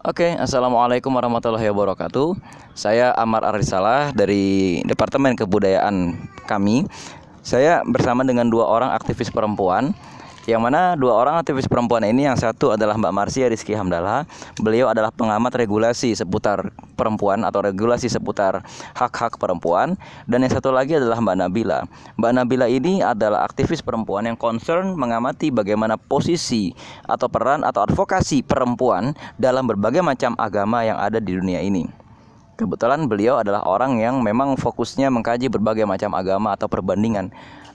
Oke, Assalamualaikum warahmatullahi wabarakatuh. Saya Amar Arisalah dari Departemen Kebudayaan kami. Saya bersama dengan dua orang aktivis perempuan yang mana dua orang aktivis perempuan ini yang satu adalah Mbak Marsia Rizky Hamdallah beliau adalah pengamat regulasi seputar perempuan atau regulasi seputar hak-hak perempuan dan yang satu lagi adalah Mbak Nabila. Mbak Nabila ini adalah aktivis perempuan yang concern mengamati bagaimana posisi atau peran atau advokasi perempuan dalam berbagai macam agama yang ada di dunia ini. Kebetulan beliau adalah orang yang memang fokusnya mengkaji berbagai macam agama atau perbandingan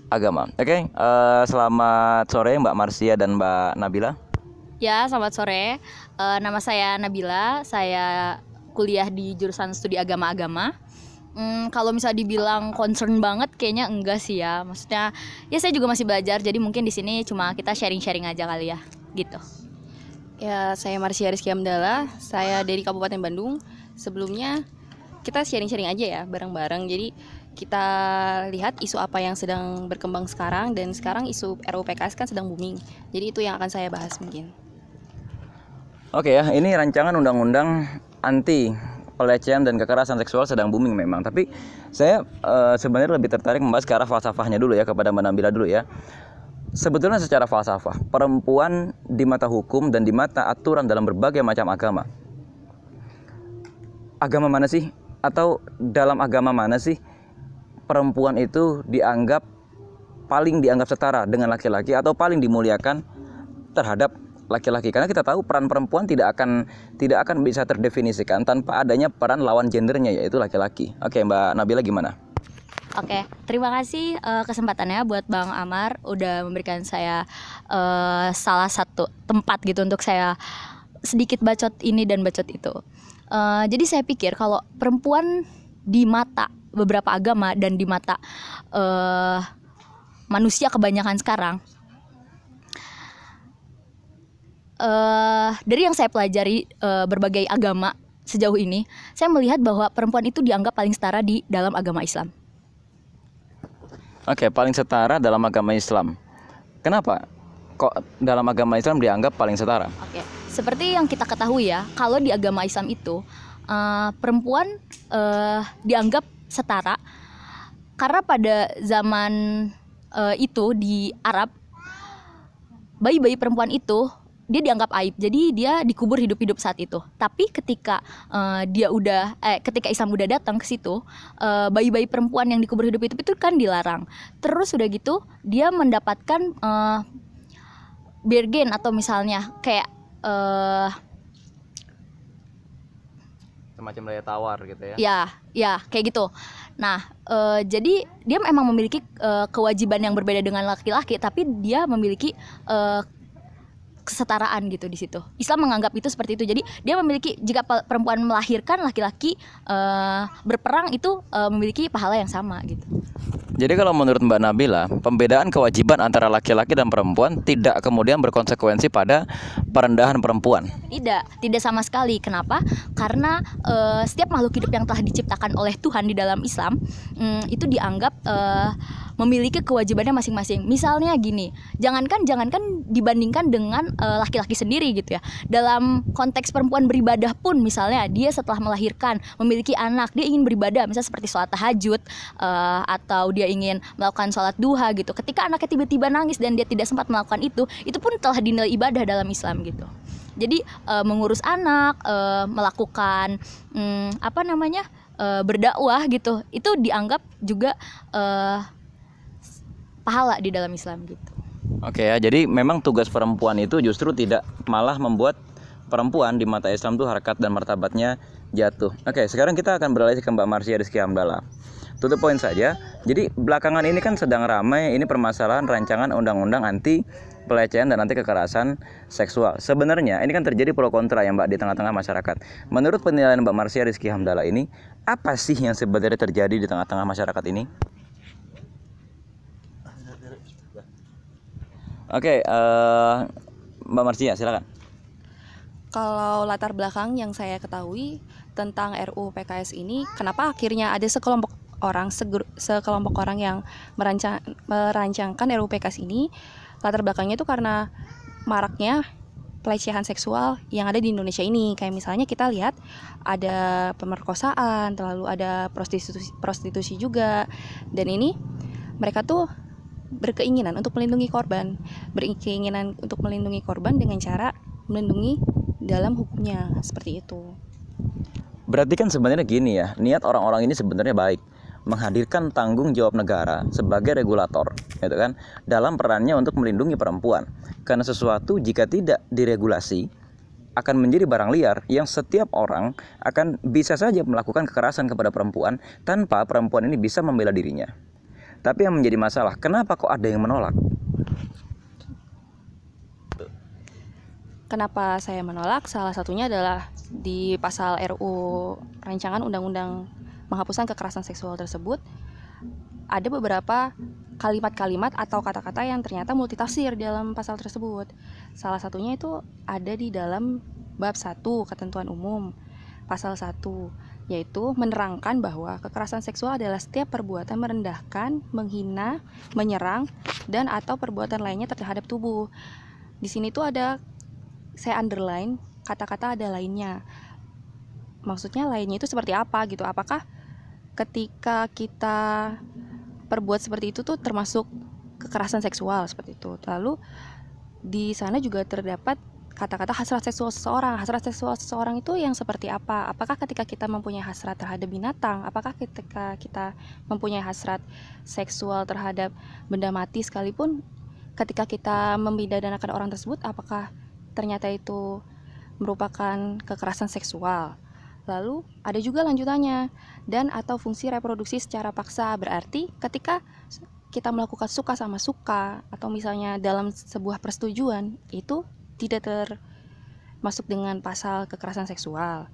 agama. Oke, okay, uh, eh, selamat sore Mbak Marsia dan Mbak Nabila. Ya, selamat sore. Uh, nama saya Nabila. Saya kuliah di jurusan studi agama-agama. Hmm, kalau misalnya dibilang concern banget, kayaknya enggak sih ya. Maksudnya, ya saya juga masih belajar. Jadi mungkin di sini cuma kita sharing-sharing aja kali ya, gitu. Ya, saya Marsia Rizky Amdala. Saya dari Kabupaten Bandung. Sebelumnya kita sharing-sharing aja ya, bareng-bareng. Jadi kita lihat isu apa yang sedang berkembang sekarang dan sekarang isu RUU PKS kan sedang booming. Jadi itu yang akan saya bahas mungkin. Oke ya, ini rancangan undang-undang anti pelecehan dan kekerasan seksual sedang booming memang. Tapi saya e, sebenarnya lebih tertarik membahas ke arah falsafahnya dulu ya kepada Mbak Nabila dulu ya. Sebetulnya secara falsafah, perempuan di mata hukum dan di mata aturan dalam berbagai macam agama. Agama mana sih? Atau dalam agama mana sih perempuan itu dianggap paling dianggap setara dengan laki-laki atau paling dimuliakan terhadap laki-laki karena kita tahu peran perempuan tidak akan tidak akan bisa terdefinisikan tanpa adanya peran lawan gendernya yaitu laki-laki. Oke, Mbak Nabila gimana? Oke, terima kasih uh, kesempatannya buat Bang Amar udah memberikan saya uh, salah satu tempat gitu untuk saya sedikit bacot ini dan bacot itu. Uh, jadi saya pikir kalau perempuan di mata beberapa agama dan di mata uh, manusia kebanyakan sekarang uh, dari yang saya pelajari uh, berbagai agama sejauh ini saya melihat bahwa perempuan itu dianggap paling setara di dalam agama Islam. Oke, paling setara dalam agama Islam. Kenapa? Kok dalam agama Islam dianggap paling setara? Oke, seperti yang kita ketahui ya, kalau di agama Islam itu uh, perempuan uh, dianggap setara. Karena pada zaman uh, itu di Arab bayi-bayi perempuan itu dia dianggap aib. Jadi dia dikubur hidup-hidup saat itu. Tapi ketika uh, dia udah eh ketika Islam udah datang ke situ uh, bayi-bayi perempuan yang dikubur hidup-hidup itu kan dilarang. Terus udah gitu dia mendapatkan uh, bergen atau misalnya kayak uh, semacam daya tawar gitu ya. Ya ya kayak gitu. Nah uh, jadi dia memang memiliki uh, kewajiban yang berbeda dengan laki-laki tapi dia memiliki uh, kesetaraan gitu di situ. Islam menganggap itu seperti itu. Jadi dia memiliki jika perempuan melahirkan laki-laki uh, berperang itu uh, memiliki pahala yang sama gitu. Jadi kalau menurut Mbak Nabila, pembedaan kewajiban antara laki-laki dan perempuan tidak kemudian berkonsekuensi pada perendahan perempuan. Tidak, tidak sama sekali. Kenapa? Karena uh, setiap makhluk hidup yang telah diciptakan oleh Tuhan di dalam Islam um, itu dianggap uh, memiliki kewajibannya masing-masing. Misalnya gini, jangankan jangankan dibandingkan dengan laki-laki uh, sendiri gitu ya. Dalam konteks perempuan beribadah pun misalnya dia setelah melahirkan memiliki anak, dia ingin beribadah misalnya seperti sholat tahajud uh, atau dia ingin melakukan sholat duha gitu ketika anaknya tiba-tiba nangis dan dia tidak sempat melakukan itu itu pun telah dinilai ibadah dalam Islam gitu jadi e, mengurus anak e, melakukan mm, apa namanya e, berdakwah gitu itu dianggap juga e, pahala di dalam Islam gitu oke ya jadi memang tugas perempuan itu justru tidak malah membuat perempuan di mata Islam tuh harkat dan martabatnya jatuh. Oke, sekarang kita akan beralih ke Mbak Marsia Rizky Amdala tutup poin saja. Jadi belakangan ini kan sedang ramai ini permasalahan rancangan undang-undang anti pelecehan dan anti kekerasan seksual. Sebenarnya ini kan terjadi pro kontra ya Mbak di tengah-tengah masyarakat. Menurut penilaian Mbak Marsia Rizky Hamdala ini, apa sih yang sebenarnya terjadi di tengah-tengah masyarakat ini? Oke, okay, uh, eh, Mbak Marsia silakan. Kalau latar belakang yang saya ketahui tentang RUU PKS ini, kenapa akhirnya ada sekelompok orang sekelompok orang yang merancang merancangkan RUU PKS ini latar belakangnya itu karena maraknya pelecehan seksual yang ada di Indonesia ini. Kayak misalnya kita lihat ada pemerkosaan, lalu ada prostitusi prostitusi juga. Dan ini mereka tuh berkeinginan untuk melindungi korban, berkeinginan untuk melindungi korban dengan cara melindungi dalam hukumnya seperti itu. Berarti kan sebenarnya gini ya, niat orang-orang ini sebenarnya baik menghadirkan tanggung jawab negara sebagai regulator, gitu kan, dalam perannya untuk melindungi perempuan. Karena sesuatu jika tidak diregulasi akan menjadi barang liar yang setiap orang akan bisa saja melakukan kekerasan kepada perempuan tanpa perempuan ini bisa membela dirinya. Tapi yang menjadi masalah, kenapa kok ada yang menolak? Kenapa saya menolak? Salah satunya adalah di pasal RU Rancangan Undang-Undang Penghapusan Kekerasan Seksual tersebut ada beberapa kalimat-kalimat atau kata-kata yang ternyata multitafsir dalam pasal tersebut. Salah satunya itu ada di dalam bab 1 ketentuan umum pasal 1 yaitu menerangkan bahwa kekerasan seksual adalah setiap perbuatan merendahkan, menghina, menyerang dan atau perbuatan lainnya terhadap tubuh. Di sini tuh ada saya underline kata-kata ada lainnya. Maksudnya lainnya itu seperti apa gitu? Apakah ketika kita perbuat seperti itu tuh termasuk kekerasan seksual seperti itu? Lalu di sana juga terdapat kata-kata hasrat seksual seseorang. Hasrat seksual seseorang itu yang seperti apa? Apakah ketika kita mempunyai hasrat terhadap binatang? Apakah ketika kita mempunyai hasrat seksual terhadap benda mati sekalipun ketika kita membidadanakan orang tersebut apakah ternyata itu merupakan kekerasan seksual. Lalu ada juga lanjutannya. Dan atau fungsi reproduksi secara paksa berarti ketika kita melakukan suka sama suka atau misalnya dalam sebuah persetujuan itu tidak termasuk dengan pasal kekerasan seksual.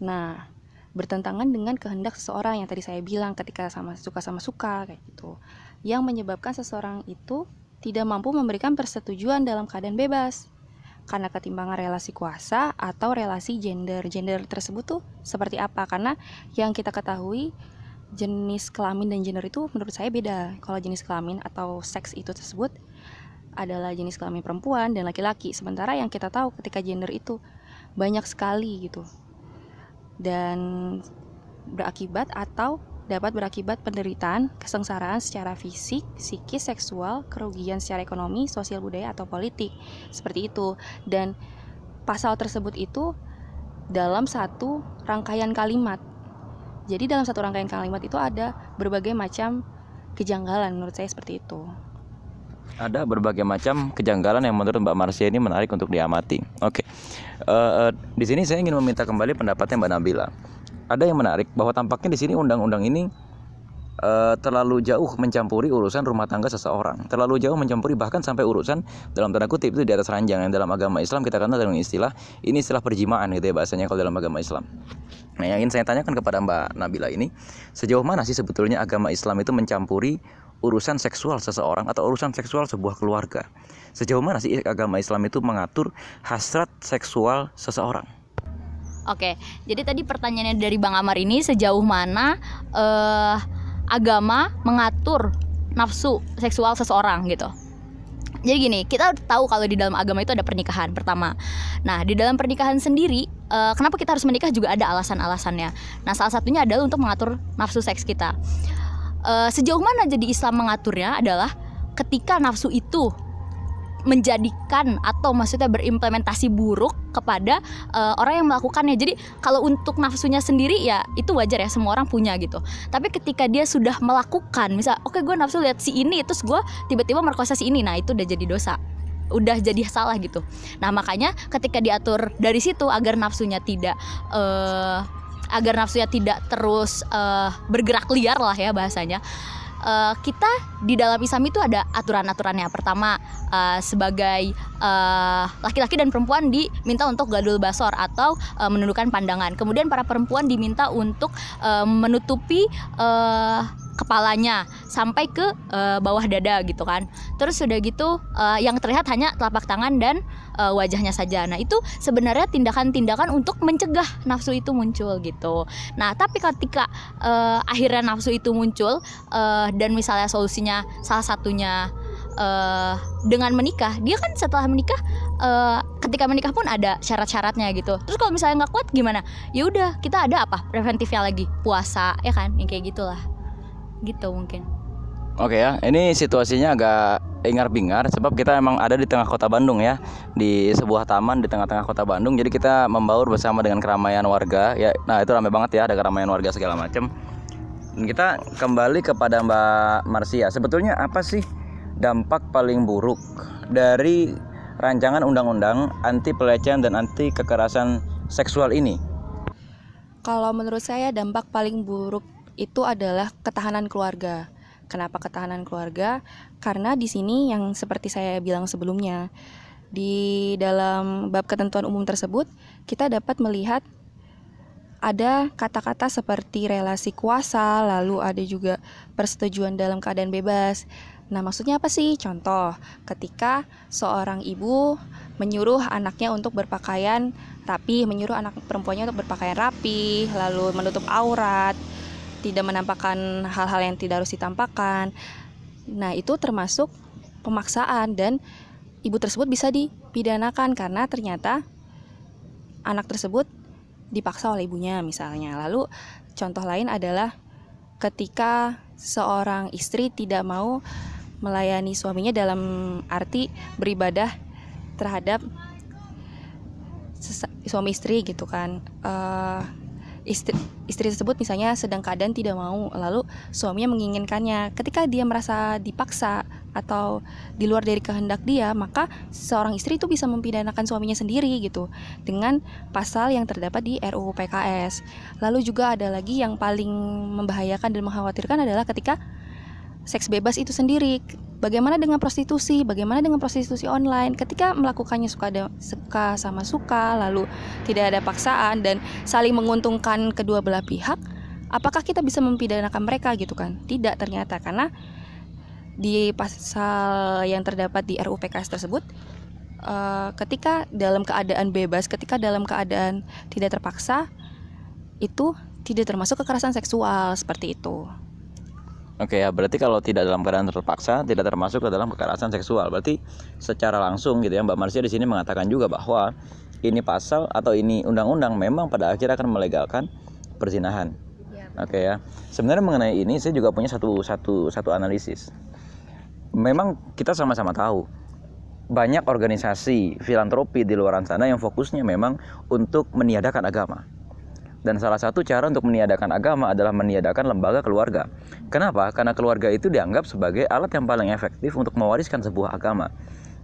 Nah, bertentangan dengan kehendak seseorang yang tadi saya bilang ketika sama suka sama suka kayak gitu. Yang menyebabkan seseorang itu tidak mampu memberikan persetujuan dalam keadaan bebas karena ketimbangan relasi kuasa atau relasi gender. Gender tersebut tuh seperti apa? Karena yang kita ketahui jenis kelamin dan gender itu menurut saya beda. Kalau jenis kelamin atau seks itu tersebut adalah jenis kelamin perempuan dan laki-laki. Sementara yang kita tahu ketika gender itu banyak sekali gitu. Dan berakibat atau dapat berakibat penderitaan, kesengsaraan secara fisik, psikis, seksual, kerugian secara ekonomi, sosial budaya atau politik. Seperti itu. Dan pasal tersebut itu dalam satu rangkaian kalimat. Jadi dalam satu rangkaian kalimat itu ada berbagai macam kejanggalan menurut saya seperti itu. Ada berbagai macam kejanggalan yang menurut Mbak Marsia ini menarik untuk diamati. Oke, uh, uh, di sini saya ingin meminta kembali pendapatnya Mbak Nabila ada yang menarik bahwa tampaknya di sini undang-undang ini uh, terlalu jauh mencampuri urusan rumah tangga seseorang, terlalu jauh mencampuri bahkan sampai urusan dalam tanda kutip itu di atas ranjang yang dalam agama Islam kita kenal dengan istilah ini istilah perjimaan gitu ya bahasanya kalau dalam agama Islam. Nah, yang ingin saya tanyakan kepada Mbak Nabila ini, sejauh mana sih sebetulnya agama Islam itu mencampuri urusan seksual seseorang atau urusan seksual sebuah keluarga? Sejauh mana sih agama Islam itu mengatur hasrat seksual seseorang? Oke, jadi tadi pertanyaannya dari Bang Amar ini sejauh mana uh, agama mengatur nafsu seksual seseorang gitu. Jadi gini, kita tahu kalau di dalam agama itu ada pernikahan pertama. Nah, di dalam pernikahan sendiri, uh, kenapa kita harus menikah juga ada alasan-alasannya. Nah, salah satunya adalah untuk mengatur nafsu seks kita. Uh, sejauh mana jadi Islam mengaturnya adalah ketika nafsu itu menjadikan atau maksudnya berimplementasi buruk kepada uh, orang yang melakukannya. Jadi kalau untuk nafsunya sendiri ya itu wajar ya semua orang punya gitu. Tapi ketika dia sudah melakukan, misal oke okay, gue nafsu lihat si ini terus gue tiba-tiba merkosa si ini, nah itu udah jadi dosa udah jadi salah gitu. Nah makanya ketika diatur dari situ agar nafsunya tidak uh, agar nafsunya tidak terus uh, bergerak liar lah ya bahasanya uh, kita di dalam Islam itu ada aturan-aturannya. Pertama, uh, sebagai laki-laki uh, dan perempuan diminta untuk gadul basor atau uh, menundukkan pandangan. Kemudian para perempuan diminta untuk uh, menutupi uh, kepalanya sampai ke uh, bawah dada gitu kan. Terus sudah gitu uh, yang terlihat hanya telapak tangan dan uh, wajahnya saja. Nah, itu sebenarnya tindakan-tindakan untuk mencegah nafsu itu muncul gitu. Nah, tapi ketika uh, akhirnya nafsu itu muncul uh, dan misalnya solusinya salah satunya uh, dengan menikah, dia kan setelah menikah eh, ketika menikah pun ada syarat-syaratnya gitu. Terus kalau misalnya nggak kuat gimana? Ya udah kita ada apa? Preventifnya lagi. Puasa ya kan? Yang kayak gitulah. Gitu mungkin. Oke ya, ini situasinya agak ingar-bingar sebab kita emang ada di tengah kota Bandung ya, di sebuah taman di tengah-tengah kota Bandung. Jadi kita membaur bersama dengan keramaian warga. Ya. Nah itu ramai banget ya, ada keramaian warga segala macam. Kita kembali kepada Mbak Marsia. Sebetulnya apa sih dampak paling buruk dari rancangan undang-undang anti pelecehan dan anti kekerasan seksual ini? Kalau menurut saya dampak paling buruk itu adalah ketahanan keluarga. Kenapa ketahanan keluarga? Karena di sini yang seperti saya bilang sebelumnya, di dalam bab ketentuan umum tersebut kita dapat melihat ada kata-kata seperti relasi kuasa, lalu ada juga persetujuan dalam keadaan bebas. Nah, maksudnya apa sih? Contoh, ketika seorang ibu menyuruh anaknya untuk berpakaian rapi, menyuruh anak perempuannya untuk berpakaian rapi, lalu menutup aurat, tidak menampakkan hal-hal yang tidak harus ditampakkan. Nah, itu termasuk pemaksaan dan ibu tersebut bisa dipidanakan karena ternyata anak tersebut dipaksa oleh ibunya misalnya. Lalu contoh lain adalah ketika seorang istri tidak mau melayani suaminya dalam arti beribadah terhadap suami istri gitu kan. Uh, istri, istri tersebut misalnya sedang keadaan tidak mau lalu suaminya menginginkannya ketika dia merasa dipaksa atau di luar dari kehendak dia maka seorang istri itu bisa mempidanakan suaminya sendiri gitu dengan pasal yang terdapat di RUU PKS lalu juga ada lagi yang paling membahayakan dan mengkhawatirkan adalah ketika seks bebas itu sendiri. Bagaimana dengan prostitusi? Bagaimana dengan prostitusi online? Ketika melakukannya suka ada, suka sama suka, lalu tidak ada paksaan dan saling menguntungkan kedua belah pihak, apakah kita bisa mempidanakan mereka gitu kan? Tidak ternyata karena di pasal yang terdapat di RUU PKS tersebut uh, ketika dalam keadaan bebas, ketika dalam keadaan tidak terpaksa itu tidak termasuk kekerasan seksual seperti itu. Oke ya, berarti kalau tidak dalam keadaan terpaksa, tidak termasuk ke dalam kekerasan seksual. Berarti secara langsung gitu ya, Mbak Marsia di sini mengatakan juga bahwa ini pasal atau ini undang-undang memang pada akhirnya akan melegalkan perzinahan. Ya, Oke ya. Sebenarnya mengenai ini saya juga punya satu satu satu analisis. Memang kita sama-sama tahu banyak organisasi filantropi di luar sana yang fokusnya memang untuk meniadakan agama dan salah satu cara untuk meniadakan agama adalah meniadakan lembaga keluarga. Kenapa? Karena keluarga itu dianggap sebagai alat yang paling efektif untuk mewariskan sebuah agama.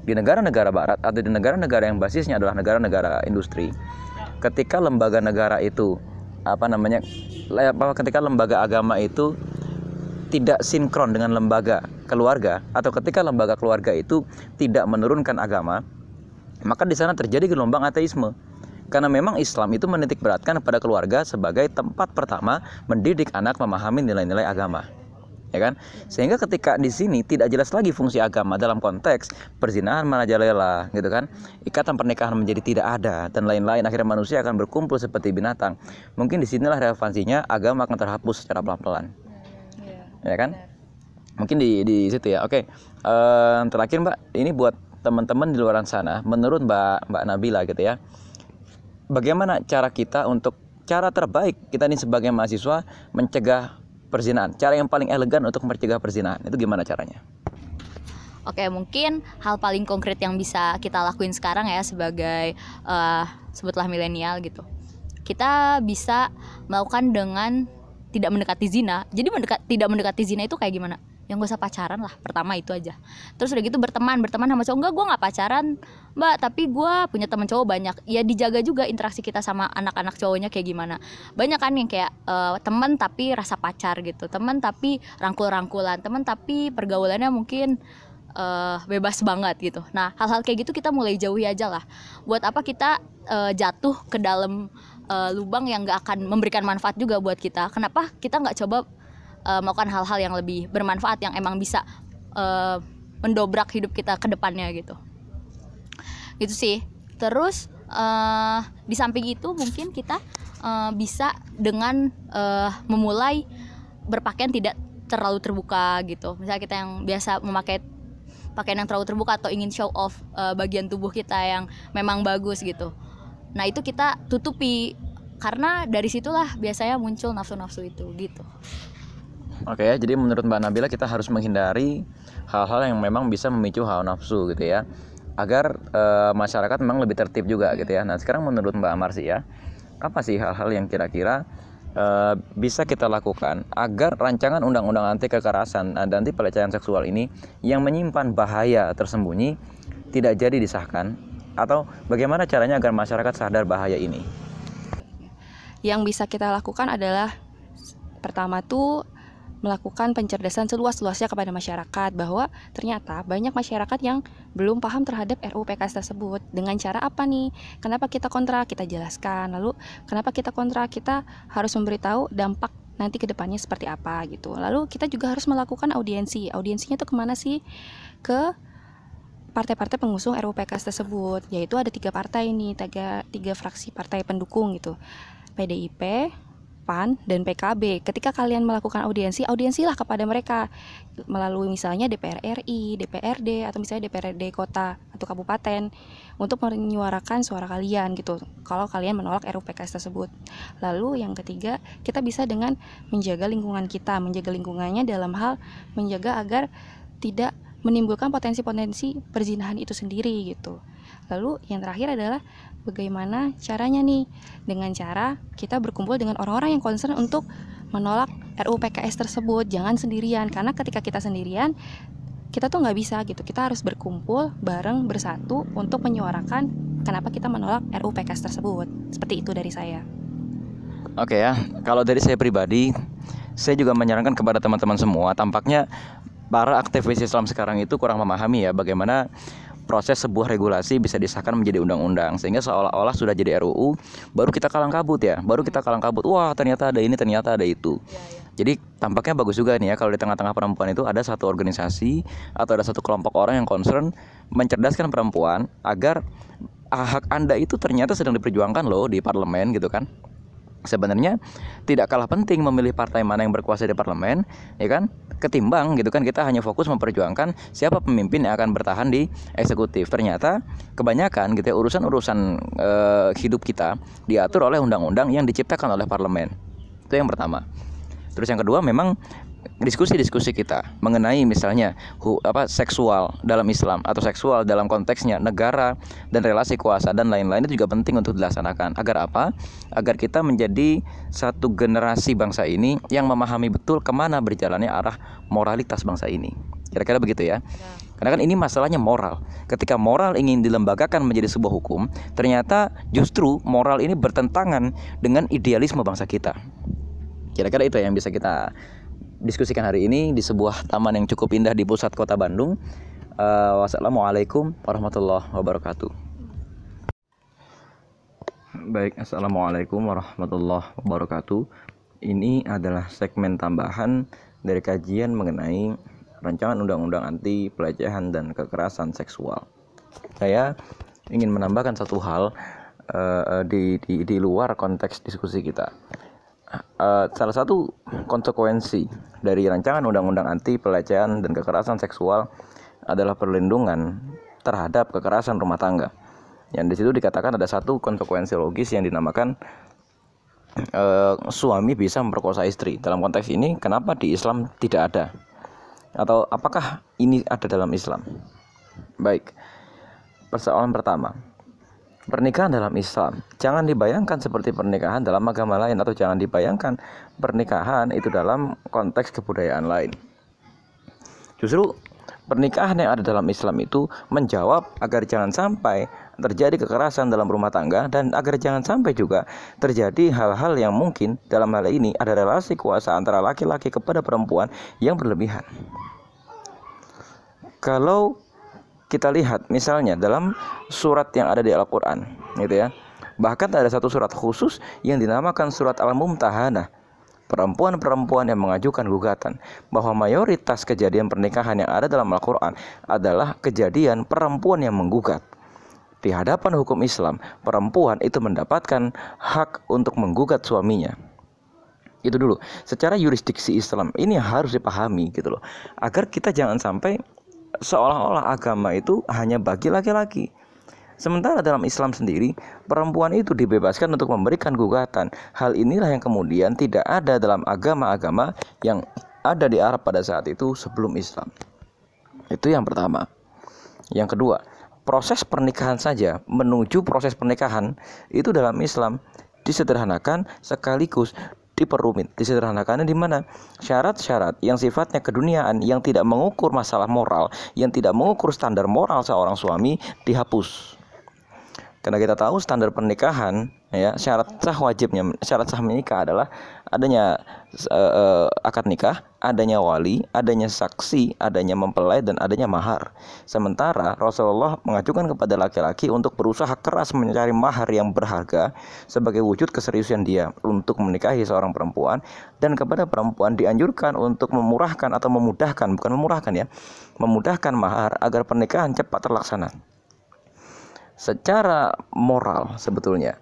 Di negara-negara barat atau di negara-negara yang basisnya adalah negara-negara industri, ketika lembaga negara itu apa namanya ketika lembaga agama itu tidak sinkron dengan lembaga keluarga atau ketika lembaga keluarga itu tidak menurunkan agama, maka di sana terjadi gelombang ateisme karena memang Islam itu menitik beratkan pada keluarga sebagai tempat pertama mendidik anak memahami nilai-nilai agama. Ya kan? Sehingga ketika di sini tidak jelas lagi fungsi agama dalam konteks perzinahan merajalela, gitu kan? Ikatan pernikahan menjadi tidak ada dan lain-lain akhirnya manusia akan berkumpul seperti binatang. Mungkin di sinilah relevansinya agama akan terhapus secara pelan-pelan. Ya, ya kan? Mungkin di di situ ya. Oke. Uh, terakhir Mbak, ini buat teman-teman di luar sana, menurut Mbak Mbak Nabila gitu ya bagaimana cara kita untuk cara terbaik kita ini sebagai mahasiswa mencegah perzinahan. Cara yang paling elegan untuk mencegah perzinahan itu gimana caranya? Oke, mungkin hal paling konkret yang bisa kita lakuin sekarang ya sebagai uh, sebutlah milenial gitu. Kita bisa melakukan dengan tidak mendekati zina. Jadi mendekat tidak mendekati zina itu kayak gimana? Yang gak usah pacaran lah pertama itu aja. Terus udah gitu berteman berteman sama cowok. Enggak gue nggak pacaran mbak. Tapi gue punya teman cowok banyak. Ya dijaga juga interaksi kita sama anak-anak cowoknya kayak gimana. Banyak kan yang kayak uh, teman tapi rasa pacar gitu. Teman tapi rangkul-rangkulan. Teman tapi pergaulannya mungkin uh, bebas banget gitu. Nah hal-hal kayak gitu kita mulai jauhi aja lah. Buat apa kita uh, jatuh ke dalam uh, lubang yang gak akan memberikan manfaat juga buat kita? Kenapa kita nggak coba uh, melakukan hal-hal yang lebih bermanfaat yang emang bisa uh, mendobrak hidup kita ke depannya gitu. Gitu sih. Terus uh, di samping itu mungkin kita uh, bisa dengan uh, memulai berpakaian tidak terlalu terbuka gitu. Misalnya kita yang biasa memakai pakaian yang terlalu terbuka atau ingin show off uh, bagian tubuh kita yang memang bagus gitu. Nah itu kita tutupi. Karena dari situlah biasanya muncul nafsu-nafsu itu gitu Oke ya, jadi menurut Mbak Nabila kita harus menghindari hal-hal yang memang bisa memicu hawa nafsu gitu ya agar e, masyarakat memang lebih tertib juga gitu ya. Nah sekarang menurut Mbak Amarsi ya, apa sih hal-hal yang kira-kira e, bisa kita lakukan agar rancangan undang-undang anti kekerasan dan anti pelecehan seksual ini yang menyimpan bahaya tersembunyi tidak jadi disahkan atau bagaimana caranya agar masyarakat sadar bahaya ini? Yang bisa kita lakukan adalah pertama tuh melakukan pencerdasan seluas-luasnya kepada masyarakat bahwa ternyata banyak masyarakat yang belum paham terhadap RUU PKS tersebut. Dengan cara apa nih? Kenapa kita kontra? Kita jelaskan. Lalu kenapa kita kontra? Kita harus memberitahu dampak nanti ke depannya seperti apa gitu. Lalu kita juga harus melakukan audiensi. Audiensinya tuh ke mana sih? Ke partai-partai pengusung RUU PKS tersebut, yaitu ada tiga partai ini, tiga, tiga fraksi partai pendukung gitu. PDIP, PAN dan PKB. Ketika kalian melakukan audiensi, audiensilah kepada mereka melalui misalnya DPR RI, DPRD atau misalnya DPRD kota atau kabupaten untuk menyuarakan suara kalian gitu. Kalau kalian menolak RUU PKS tersebut. Lalu yang ketiga, kita bisa dengan menjaga lingkungan kita, menjaga lingkungannya dalam hal menjaga agar tidak menimbulkan potensi-potensi perzinahan itu sendiri gitu. Lalu yang terakhir adalah bagaimana caranya nih? Dengan cara kita berkumpul dengan orang-orang yang concern untuk menolak RUU PKS tersebut. Jangan sendirian karena ketika kita sendirian kita tuh nggak bisa gitu. Kita harus berkumpul bareng bersatu untuk menyuarakan kenapa kita menolak RUU PKS tersebut. Seperti itu dari saya. Oke ya kalau dari saya pribadi saya juga menyarankan kepada teman-teman semua tampaknya para aktivis Islam sekarang itu kurang memahami ya bagaimana proses sebuah regulasi bisa disahkan menjadi undang-undang. Sehingga seolah-olah sudah jadi RUU baru kita kalang kabut ya. Baru kita kalang kabut wah ternyata ada ini ternyata ada itu. Ya, ya. jadi tampaknya bagus juga nih ya kalau di tengah-tengah perempuan itu ada satu organisasi atau ada satu kelompok orang yang concern mencerdaskan perempuan agar hak anda itu ternyata sedang diperjuangkan loh di parlemen gitu kan sebenarnya tidak kalah penting memilih partai mana yang berkuasa di parlemen, ya kan? Ketimbang gitu kan kita hanya fokus memperjuangkan siapa pemimpin yang akan bertahan di eksekutif. Ternyata kebanyakan gitu ya urusan-urusan e, hidup kita diatur oleh undang-undang yang diciptakan oleh parlemen. Itu yang pertama. Terus yang kedua memang diskusi-diskusi kita mengenai misalnya hu, apa seksual dalam Islam atau seksual dalam konteksnya negara dan relasi kuasa dan lain-lain itu juga penting untuk dilaksanakan. Agar apa? Agar kita menjadi satu generasi bangsa ini yang memahami betul ke mana berjalannya arah moralitas bangsa ini. Kira-kira begitu ya. Karena kan ini masalahnya moral. Ketika moral ingin dilembagakan menjadi sebuah hukum ternyata justru moral ini bertentangan dengan idealisme bangsa kita. Kira-kira itu yang bisa kita diskusikan hari ini di sebuah taman yang cukup indah di pusat kota Bandung. Uh, wassalamualaikum warahmatullahi wabarakatuh. Baik, assalamualaikum warahmatullahi wabarakatuh. Ini adalah segmen tambahan dari kajian mengenai rancangan undang-undang anti pelecehan dan kekerasan seksual. Saya ingin menambahkan satu hal uh, di, di di luar konteks diskusi kita uh, salah satu konsekuensi dari rancangan undang-undang anti pelecehan dan kekerasan seksual adalah perlindungan terhadap kekerasan rumah tangga. Yang di situ dikatakan ada satu konsekuensi logis yang dinamakan uh, suami bisa memperkosa istri. Dalam konteks ini, kenapa di Islam tidak ada? Atau apakah ini ada dalam Islam? Baik. Persoalan pertama, Pernikahan dalam Islam jangan dibayangkan seperti pernikahan dalam agama lain atau jangan dibayangkan pernikahan itu dalam konteks kebudayaan lain. Justru pernikahan yang ada dalam Islam itu menjawab agar jangan sampai terjadi kekerasan dalam rumah tangga dan agar jangan sampai juga terjadi hal-hal yang mungkin dalam hal ini ada relasi kuasa antara laki-laki kepada perempuan yang berlebihan. Kalau kita lihat misalnya dalam surat yang ada di Al-Qur'an gitu ya. Bahkan ada satu surat khusus yang dinamakan surat Al-Mumtahanah. Perempuan-perempuan yang mengajukan gugatan bahwa mayoritas kejadian pernikahan yang ada dalam Al-Qur'an adalah kejadian perempuan yang menggugat. Di hadapan hukum Islam, perempuan itu mendapatkan hak untuk menggugat suaminya itu dulu secara yurisdiksi Islam ini harus dipahami gitu loh agar kita jangan sampai seolah-olah agama itu hanya bagi laki-laki. Sementara dalam Islam sendiri, perempuan itu dibebaskan untuk memberikan gugatan. Hal inilah yang kemudian tidak ada dalam agama-agama yang ada di Arab pada saat itu sebelum Islam. Itu yang pertama. Yang kedua, proses pernikahan saja menuju proses pernikahan itu dalam Islam disederhanakan sekaligus diperumit. Disederhanakannya di mana? Syarat-syarat yang sifatnya keduniaan yang tidak mengukur masalah moral, yang tidak mengukur standar moral seorang suami dihapus. Karena kita tahu standar pernikahan ya syarat sah wajibnya syarat sah menikah adalah adanya uh, akad nikah, adanya wali, adanya saksi, adanya mempelai dan adanya mahar. Sementara Rasulullah mengajukan kepada laki-laki untuk berusaha keras mencari mahar yang berharga sebagai wujud keseriusan dia untuk menikahi seorang perempuan dan kepada perempuan dianjurkan untuk memurahkan atau memudahkan bukan memurahkan ya, memudahkan mahar agar pernikahan cepat terlaksana secara moral sebetulnya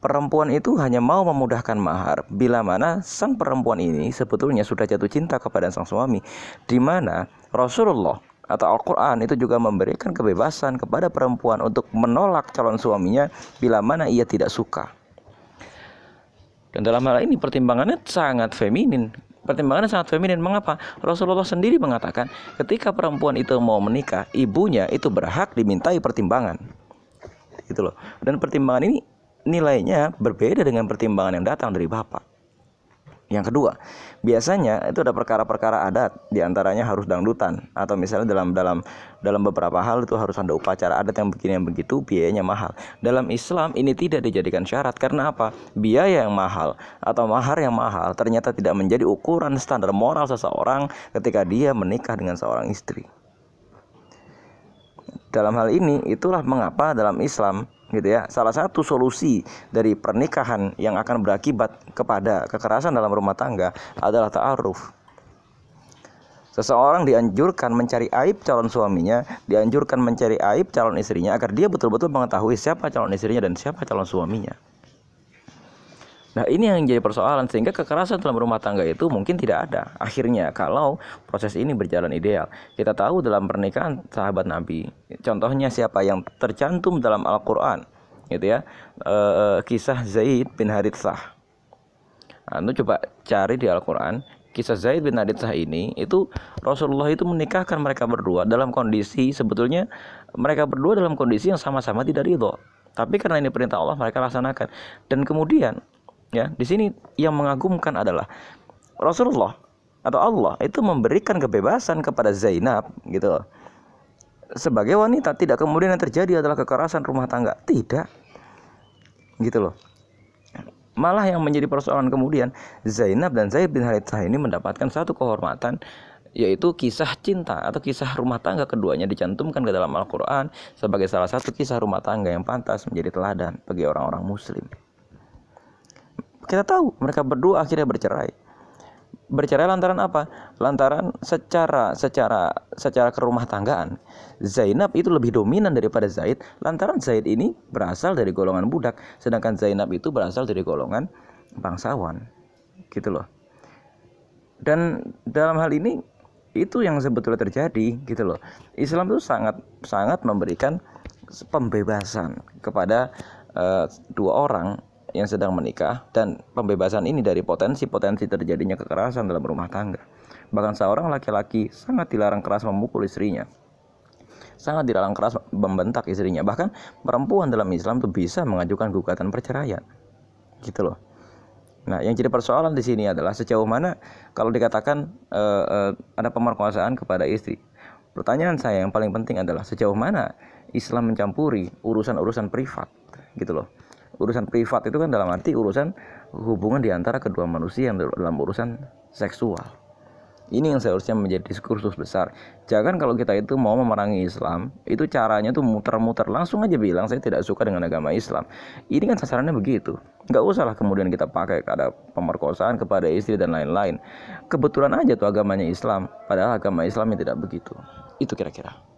perempuan itu hanya mau memudahkan mahar. Bila mana sang perempuan ini sebetulnya sudah jatuh cinta kepada sang suami di mana Rasulullah atau Al-Quran itu juga memberikan kebebasan kepada perempuan untuk menolak calon suaminya bila mana ia tidak suka. Dan dalam hal ini pertimbangannya sangat feminin. Pertimbangannya sangat feminin. Mengapa? Rasulullah sendiri mengatakan ketika perempuan itu mau menikah ibunya itu berhak dimintai pertimbangan. Gitu loh. Dan pertimbangan ini nilainya berbeda dengan pertimbangan yang datang dari bapak. Yang kedua, biasanya itu ada perkara-perkara adat, di antaranya harus dangdutan atau misalnya dalam dalam dalam beberapa hal itu harus ada upacara adat yang begini yang begitu, biayanya mahal. Dalam Islam ini tidak dijadikan syarat karena apa? Biaya yang mahal atau mahar yang mahal ternyata tidak menjadi ukuran standar moral seseorang ketika dia menikah dengan seorang istri. Dalam hal ini itulah mengapa dalam Islam gitu ya. Salah satu solusi dari pernikahan yang akan berakibat kepada kekerasan dalam rumah tangga adalah ta'aruf. Seseorang dianjurkan mencari aib calon suaminya, dianjurkan mencari aib calon istrinya agar dia betul-betul mengetahui siapa calon istrinya dan siapa calon suaminya. Nah ini yang jadi persoalan sehingga kekerasan dalam rumah tangga itu mungkin tidak ada akhirnya kalau proses ini berjalan ideal. Kita tahu dalam pernikahan sahabat Nabi, contohnya siapa yang tercantum dalam Al-Quran, gitu ya, e, kisah Zaid bin Harithah. Nah, itu coba cari di Al-Quran kisah Zaid bin Harithah ini itu Rasulullah itu menikahkan mereka berdua dalam kondisi sebetulnya mereka berdua dalam kondisi yang sama-sama tidak ridho. Tapi karena ini perintah Allah mereka laksanakan. Dan kemudian Ya, di sini yang mengagumkan adalah Rasulullah atau Allah itu memberikan kebebasan kepada Zainab gitu Sebagai wanita tidak kemudian yang terjadi adalah kekerasan rumah tangga, tidak. Gitu loh. Malah yang menjadi persoalan kemudian Zainab dan Zaid bin Harithah ini mendapatkan satu kehormatan yaitu kisah cinta atau kisah rumah tangga keduanya dicantumkan ke dalam Al-Quran sebagai salah satu kisah rumah tangga yang pantas menjadi teladan bagi orang-orang muslim. Kita tahu mereka berdua akhirnya bercerai. Bercerai lantaran apa? Lantaran secara secara secara kerumah tanggaan Zainab itu lebih dominan daripada Zaid lantaran Zaid ini berasal dari golongan budak sedangkan Zainab itu berasal dari golongan bangsawan. Gitu loh. Dan dalam hal ini itu yang sebetulnya terjadi gitu loh. Islam itu sangat sangat memberikan pembebasan kepada uh, dua orang yang sedang menikah dan pembebasan ini dari potensi-potensi terjadinya kekerasan dalam rumah tangga. Bahkan seorang laki-laki sangat dilarang keras memukul istrinya. Sangat dilarang keras membentak istrinya. Bahkan perempuan dalam Islam itu bisa mengajukan gugatan perceraian. Gitu loh. Nah, yang jadi persoalan di sini adalah sejauh mana kalau dikatakan uh, uh, ada pemerkosaan kepada istri. Pertanyaan saya yang paling penting adalah sejauh mana Islam mencampuri urusan-urusan privat, gitu loh urusan privat itu kan dalam arti urusan hubungan di antara kedua manusia yang dalam urusan seksual. Ini yang seharusnya menjadi diskursus besar. Jangan kalau kita itu mau memerangi Islam, itu caranya tuh muter-muter. Langsung aja bilang saya tidak suka dengan agama Islam. Ini kan sasarannya begitu. Nggak usahlah kemudian kita pakai ada pemerkosaan kepada istri dan lain-lain. Kebetulan aja tuh agamanya Islam, padahal agama Islamnya tidak begitu. Itu kira-kira.